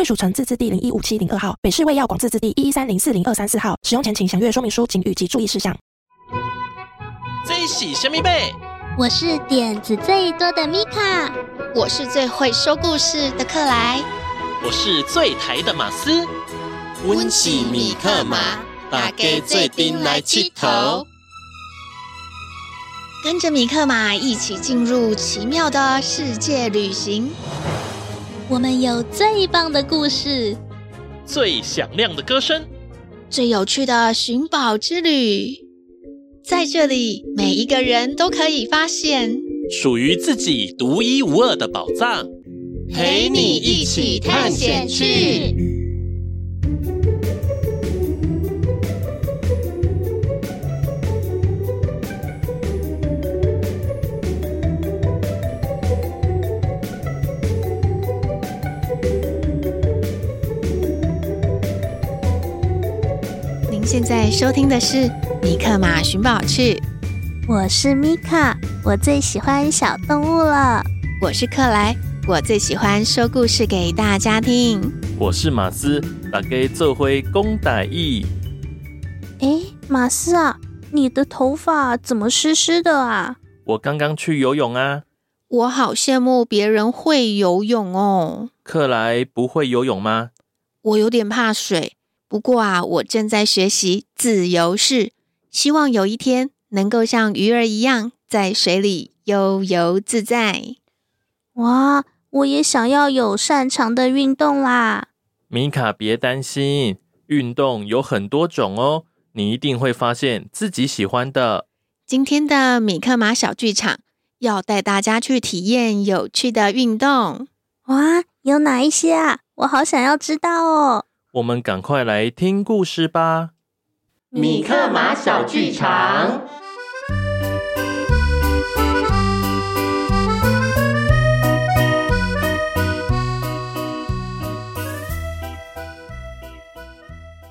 贵属城自治地零一五七零二号，北市卫药广自治地一一三零四零二三四号。使用前请详阅说明书、警语及注意事项。最喜神秘贝，我是点子最多的米卡，我是最会说故事的克莱，我是最台的马斯。温喜米克马，大家做阵来佚佗。跟着米克马一起进入奇妙的世界旅行。我们有最棒的故事，最响亮的歌声，最有趣的寻宝之旅。在这里，每一个人都可以发现属于自己独一无二的宝藏，陪你一起探险去。现在收听的是《尼克马寻宝趣》，我是米卡，我最喜欢小动物了。我是克莱，我最喜欢说故事给大家听。我是马斯，大家做伙讲台语。哎，马斯啊，你的头发怎么湿湿的啊？我刚刚去游泳啊。我好羡慕别人会游泳哦。克莱不会游泳吗？我有点怕水。不过啊，我正在学习自由式，希望有一天能够像鱼儿一样在水里悠游自在。哇，我也想要有擅长的运动啦！米卡，别担心，运动有很多种哦，你一定会发现自己喜欢的。今天的米克马小剧场要带大家去体验有趣的运动。哇，有哪一些啊？我好想要知道哦！我们赶快来听故事吧！米克马小剧场。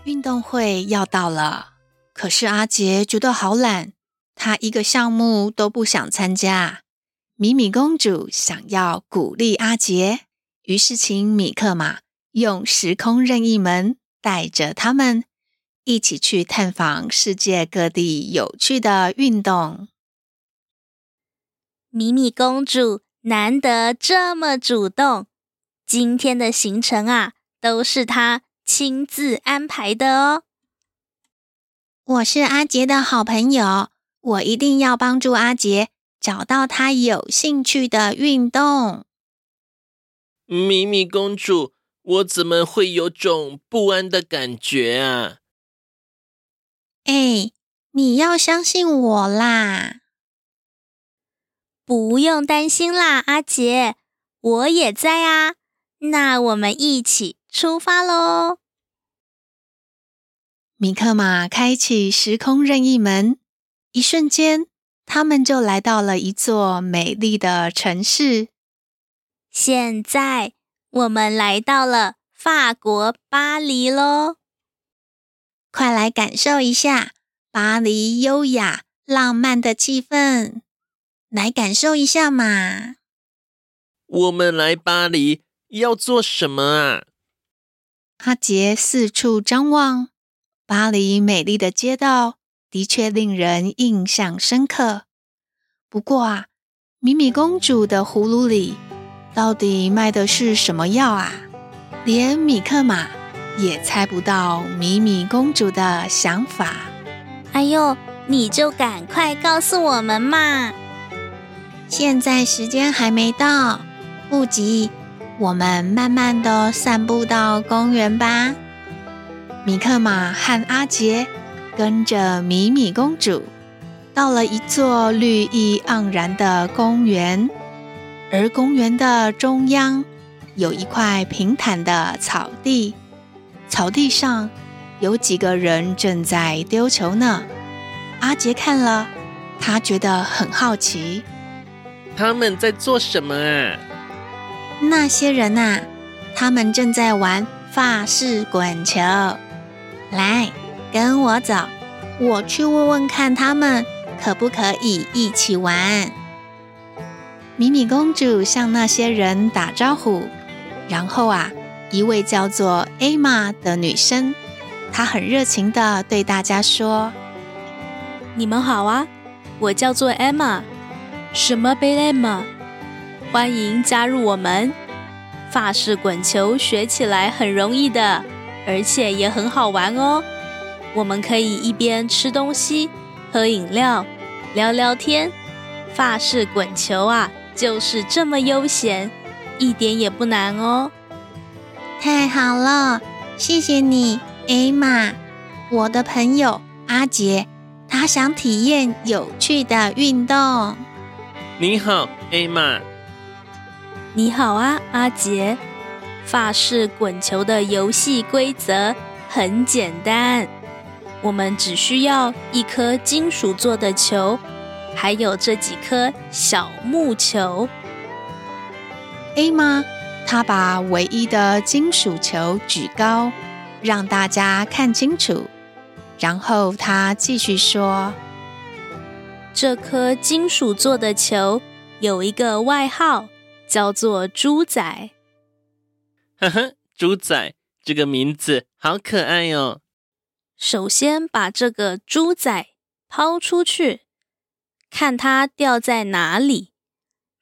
运动会要到了，可是阿杰觉得好懒，他一个项目都不想参加。米米公主想要鼓励阿杰，于是请米克马。用时空任意门带着他们一起去探访世界各地有趣的运动。米米公主难得这么主动，今天的行程啊，都是她亲自安排的哦。我是阿杰的好朋友，我一定要帮助阿杰找到他有兴趣的运动。米米公主。我怎么会有种不安的感觉啊？哎，你要相信我啦！不用担心啦，阿杰，我也在啊。那我们一起出发喽！米克马开启时空任意门，一瞬间，他们就来到了一座美丽的城市。现在。我们来到了法国巴黎喽！快来感受一下巴黎优雅浪漫的气氛，来感受一下嘛！我们来巴黎要做什么啊？阿杰四处张望，巴黎美丽的街道的确令人印象深刻。不过啊，米米公主的葫芦里。到底卖的是什么药啊？连米克马也猜不到米米公主的想法。哎呦，你就赶快告诉我们嘛！现在时间还没到，不急，我们慢慢的散步到公园吧。米克马和阿杰跟着米米公主到了一座绿意盎然的公园。而公园的中央有一块平坦的草地，草地上有几个人正在丢球呢。阿杰看了，他觉得很好奇，他们在做什么啊？那些人啊，他们正在玩法式滚球。来，跟我走，我去问问看他们可不可以一起玩。米米公主向那些人打招呼，然后啊，一位叫做艾玛的女生，她很热情地对大家说：“你们好啊，我叫做艾玛，什么贝艾玛，欢迎加入我们。法式滚球学起来很容易的，而且也很好玩哦。我们可以一边吃东西、喝饮料、聊聊天。法式滚球啊！”就是这么悠闲，一点也不难哦。太好了，谢谢你，艾玛。我的朋友阿杰，他想体验有趣的运动。你好，艾玛。你好啊，阿杰。法式滚球的游戏规则很简单，我们只需要一颗金属做的球。还有这几颗小木球。A 吗？他把唯一的金属球举高，让大家看清楚。然后她继续说：“这颗金属做的球有一个外号，叫做猪仔。”呵呵，猪仔这个名字好可爱哟。首先把这个猪仔抛出去。看它掉在哪里，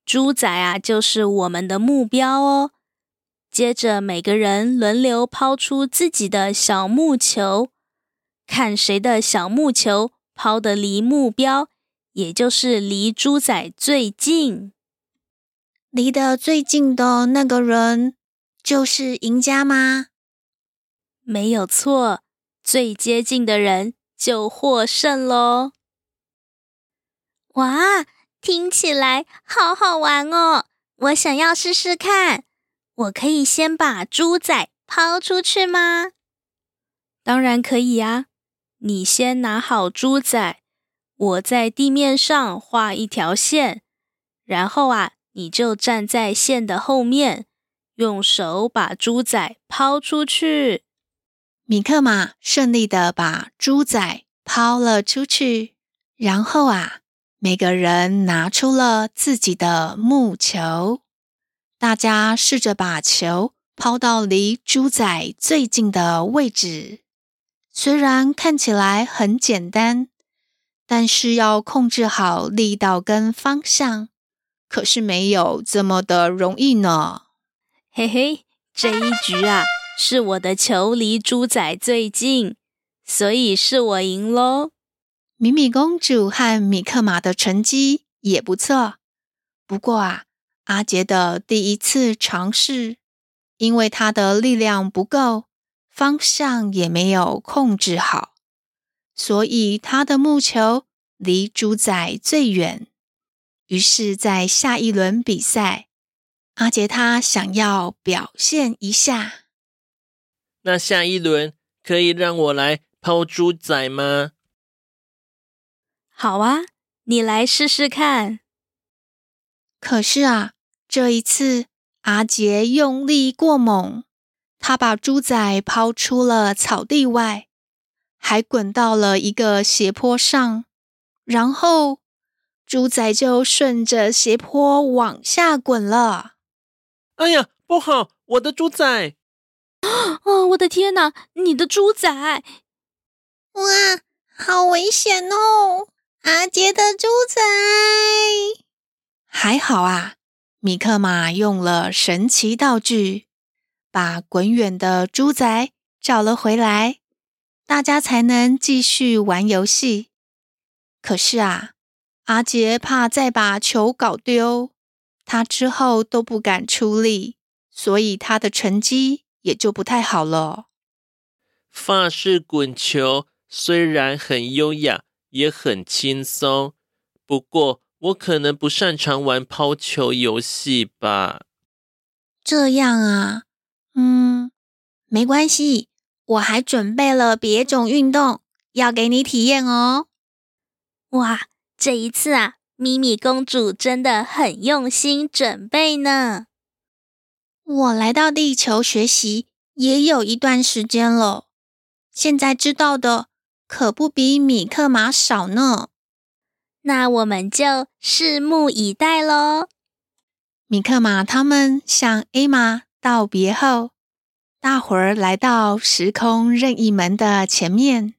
猪仔啊，就是我们的目标哦。接着每个人轮流抛出自己的小木球，看谁的小木球抛得离目标，也就是离猪仔最近。离得最近的那个人就是赢家吗？没有错，最接近的人就获胜喽。哇，听起来好好玩哦！我想要试试看。我可以先把猪仔抛出去吗？当然可以呀。你先拿好猪仔，我在地面上画一条线，然后啊，你就站在线的后面，用手把猪仔抛出去。米克马顺利的把猪仔抛了出去，然后啊。每个人拿出了自己的木球，大家试着把球抛到离猪仔最近的位置。虽然看起来很简单，但是要控制好力道跟方向，可是没有这么的容易呢。嘿嘿，这一局啊，是我的球离猪仔最近，所以是我赢喽。米米公主和米克马的成绩也不错，不过啊，阿杰的第一次尝试，因为他的力量不够，方向也没有控制好，所以他的木球离猪仔最远。于是，在下一轮比赛，阿杰他想要表现一下。那下一轮可以让我来抛猪仔吗？好啊，你来试试看。可是啊，这一次阿杰用力过猛，他把猪仔抛出了草地外，还滚到了一个斜坡上，然后猪仔就顺着斜坡往下滚了。哎呀，不好，我的猪仔！哦，我的天哪，你的猪仔！哇，好危险哦！阿杰的猪仔还好啊，米克马用了神奇道具，把滚远的猪仔找了回来，大家才能继续玩游戏。可是啊，阿杰怕再把球搞丢，他之后都不敢出力，所以他的成绩也就不太好了。法式滚球虽然很优雅。也很轻松，不过我可能不擅长玩抛球游戏吧。这样啊，嗯，没关系，我还准备了别种运动要给你体验哦。哇，这一次啊，咪咪公主真的很用心准备呢。我来到地球学习也有一段时间了，现在知道的可不比米克马少呢。那我们就拭目以待喽。米克马他们向艾玛道别后，大伙儿来到时空任意门的前面。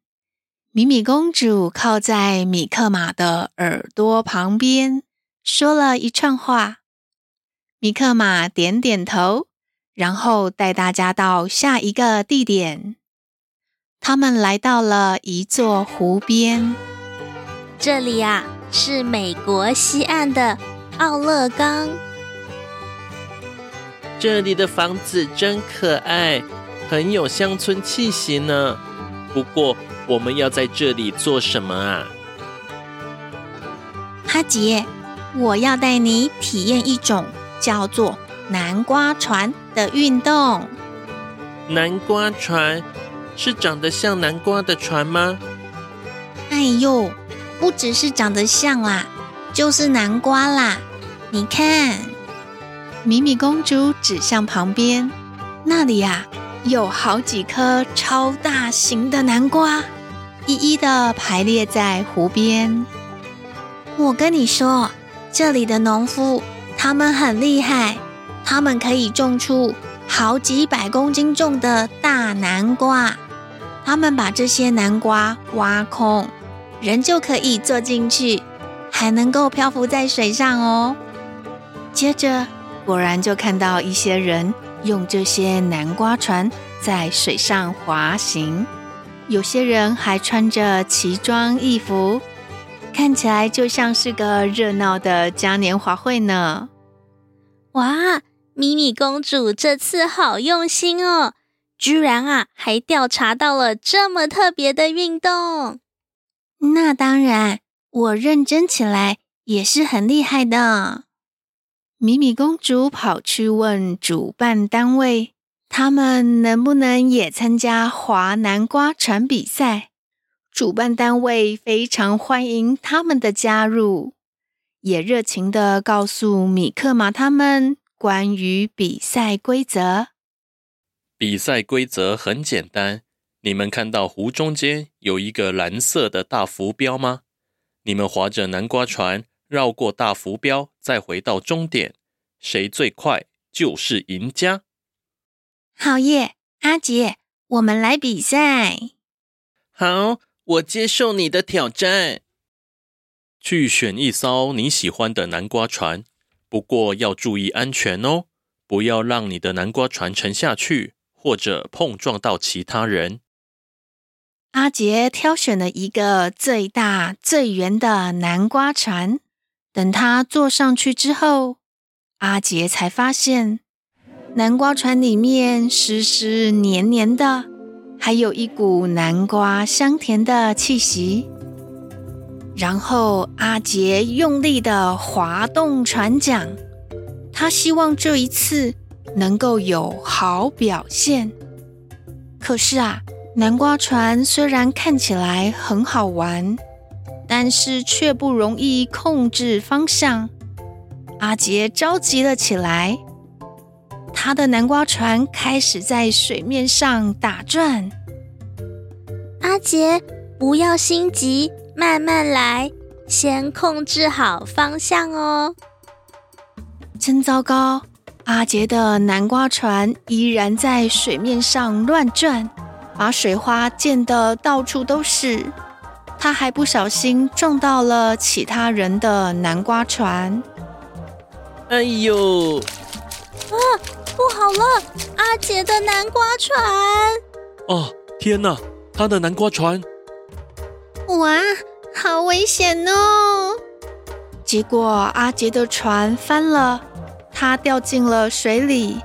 米米公主靠在米克马的耳朵旁边，说了一串话。米克马点点头，然后带大家到下一个地点。他们来到了一座湖边，这里啊，是美国西岸的奥勒冈。这里的房子真可爱，很有乡村气息呢。不过，我们要在这里做什么啊？哈杰，我要带你体验一种叫做南瓜船的运动。南瓜船是长得像南瓜的船吗？哎呦，不只是长得像啦，就是南瓜啦。你看，米米公主指向旁边，那里呀，有好几颗超大型的南瓜。一一的排列在湖边。我跟你说，这里的农夫他们很厉害，他们可以种出好几百公斤重的大南瓜。他们把这些南瓜挖空，人就可以坐进去，还能够漂浮在水上哦。接着，果然就看到一些人用这些南瓜船在水上滑行。有些人还穿着奇装异服，看起来就像是个热闹的嘉年华会呢。哇，米米公主这次好用心哦，居然啊还调查到了这么特别的运动。那当然，我认真起来也是很厉害的。米米公主跑去问主办单位。他们能不能也参加划南瓜船比赛？主办单位非常欢迎他们的加入，也热情地告诉米克马他们关于比赛规则。比赛规则很简单，你们看到湖中间有一个蓝色的大浮标吗？你们划着南瓜船绕过大浮标，再回到终点，谁最快就是赢家。好耶，阿杰，我们来比赛。好，我接受你的挑战。去选一艘你喜欢的南瓜船，不过要注意安全哦，不要让你的南瓜船沉下去，或者碰撞到其他人。阿杰挑选了一个最大、最圆的南瓜船。等他坐上去之后，阿杰才发现。南瓜船里面湿湿黏黏的，还有一股南瓜香甜的气息。然后阿杰用力的划动船桨，他希望这一次能够有好表现。可是啊，南瓜船虽然看起来很好玩，但是却不容易控制方向。阿杰着急了起来。他的南瓜船开始在水面上打转。阿杰，不要心急，慢慢来，先控制好方向哦。真糟糕！阿杰的南瓜船依然在水面上乱转，把水花溅得到处都是。他还不小心撞到了其他人的南瓜船。哎呦！啊！不好了，阿杰的南瓜船！哦，天哪，他的南瓜船！哇，好危险哦！结果阿杰的船翻了，他掉进了水里。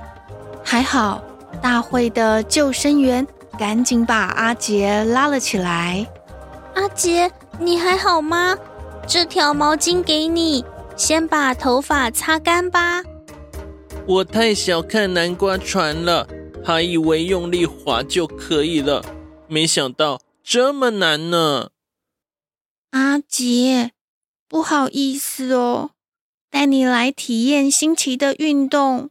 还好，大会的救生员赶紧把阿杰拉了起来。阿杰，你还好吗？这条毛巾给你，先把头发擦干吧。我太小看南瓜船了，还以为用力划就可以了，没想到这么难呢。阿杰，不好意思哦，带你来体验新奇的运动，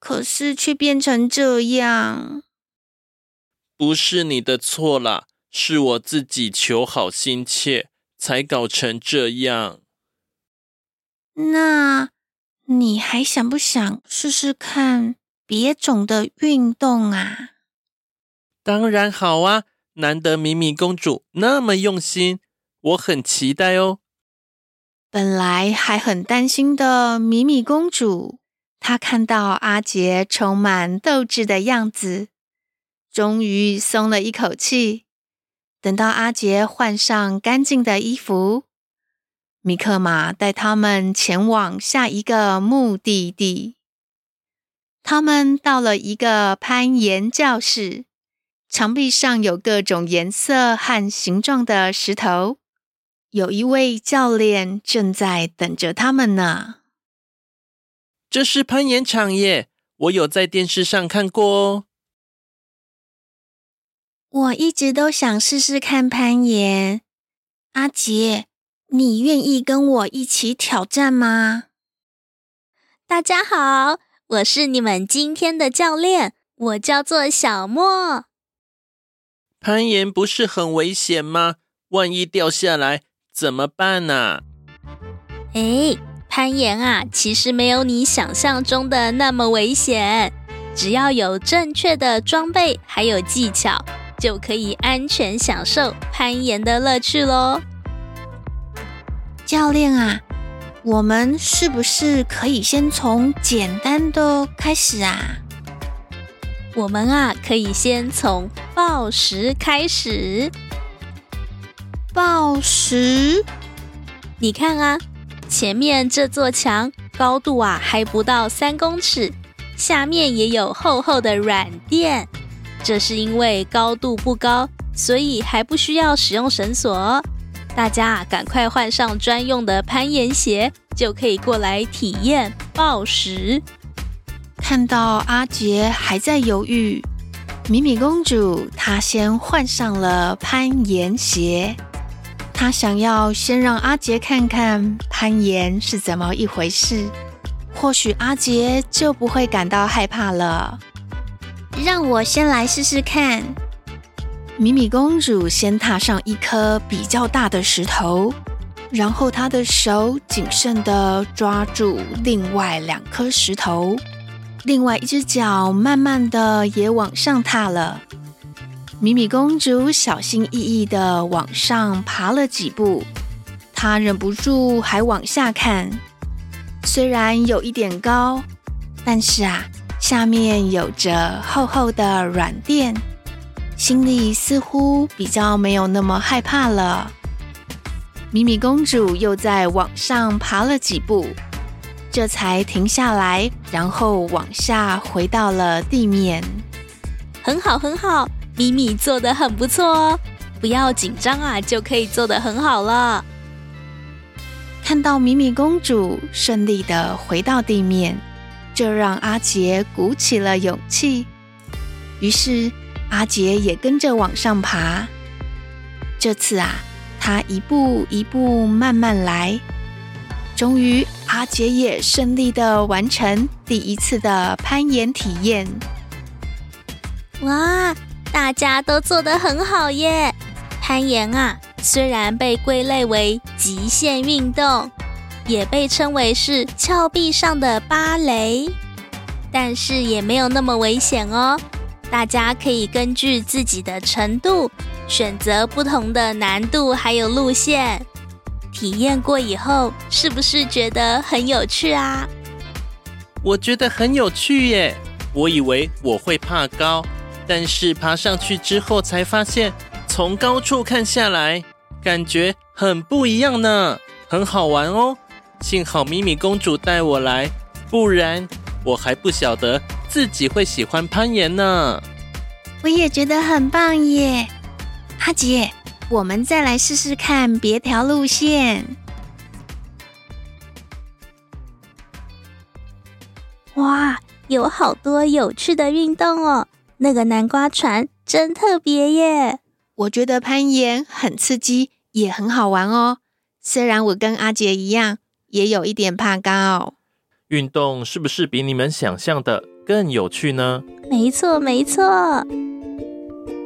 可是却变成这样。不是你的错啦，是我自己求好心切，才搞成这样。那你还想不想试试看别种的运动啊？当然好啊！难得米米公主那么用心，我很期待哦。本来还很担心的米米公主，她看到阿杰充满斗志的样子，终于松了一口气。等到阿杰换上干净的衣服，米克马带他们前往下一个目的地。他们到了一个攀岩教室，墙壁上有各种颜色和形状的石头，有一位教练正在等着他们呢。这是攀岩场耶，我有在电视上看过哦。我一直都想试试看攀岩，阿杰，你愿意跟我一起挑战吗？大家好，我是你们今天的教练，我叫做小莫。攀岩不是很危险吗？万一掉下来怎么办呢？哎，攀岩啊，其实没有你想象中的那么危险，只要有正确的装备还有技巧。就可以安全享受攀岩的乐趣喽。教练啊，我们是不是可以先从简单的开始啊？我们啊，可以先从抱石开始。抱石？你看啊，前面这座墙高度啊还不到三公尺，下面也有厚厚的软垫。这是因为高度不高，所以还不需要使用绳索。大家赶快换上专用的攀岩鞋，就可以过来体验抱石。看到阿杰还在犹豫，米米公主她先换上了攀岩鞋。她想要先让阿杰看看攀岩是怎么一回事，或许阿杰就不会感到害怕了。让我先来试试看。米米公主先踏上一颗比较大的石头，然后她的手谨慎地抓住另外两颗石头，另外一只脚慢慢地也往上踏了。米米公主小心翼翼地往上爬了几步，她忍不住还往下看。虽然有一点高，但是啊。下面有着厚厚的软垫，心里似乎比较没有那么害怕了。米米公主又再往上爬了几步，这才停下来，然后往下回到了地面。很好，很好，米米做的很不错哦，不要紧张啊，就可以做的很好了。看到米米公主顺利的回到地面。这让阿杰鼓起了勇气，于是阿杰也跟着往上爬。这次啊，他一步一步慢慢来，终于阿杰也顺利的完成第一次的攀岩体验。哇，大家都做得很好耶！攀岩啊，虽然被归类为极限运动。也被称为是峭壁上的芭蕾，但是也没有那么危险哦。大家可以根据自己的程度选择不同的难度还有路线。体验过以后，是不是觉得很有趣啊？我觉得很有趣耶！我以为我会怕高，但是爬上去之后才发现，从高处看下来，感觉很不一样呢，很好玩哦。幸好米米公主带我来，不然我还不晓得自己会喜欢攀岩呢。我也觉得很棒耶，阿杰，我们再来试试看别条路线。哇，有好多有趣的运动哦。那个南瓜船真特别耶！我觉得攀岩很刺激，也很好玩哦。虽然我跟阿杰一样，也有一点怕高。运动是不是比你们想象的更有趣呢？没错，没错。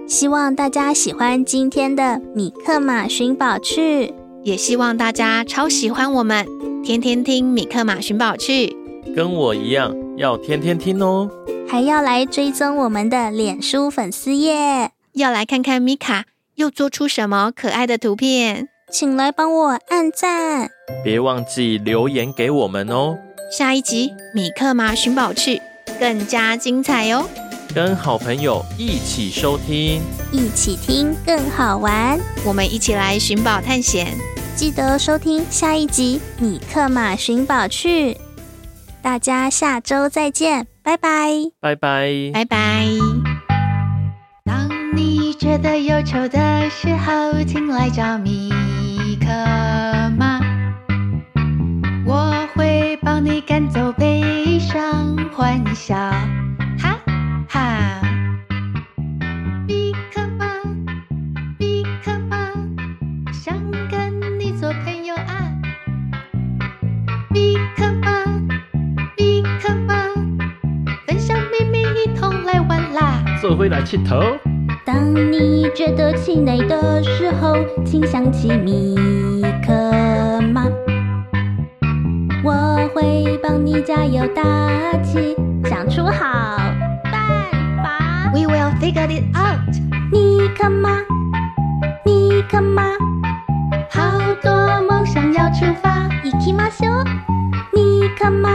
希望大家喜欢今天的米克马寻宝趣，也希望大家超喜欢我们，天天听米克马寻宝趣，跟我一样要天天听哦。还要来追踪我们的脸书粉丝页，要来看看米卡又做出什么可爱的图片，请来帮我按赞，别忘记留言给我们哦。下一集米克马寻宝去更加精彩哦，跟好朋友一起收听，一起听更好玩，我们一起来寻宝探险，记得收听下一集米克马寻宝去，大家下周再见。拜拜，拜拜，拜拜。当你觉得忧愁的时候，请来找米克妈，我会帮你赶走悲伤，欢笑，哈哈。米克马，米克马，想跟你做朋友啊，米克坐回来铁头。当你觉得气馁的时候，请想起米克马，我会帮你加油打气，想出好办法。We will figure it out。米克马，米克马，好多梦想要出发。行きましょう。米克马，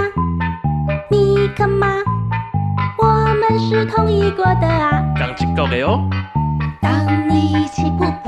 是同意过的啊，刚的哦。当你气噗噗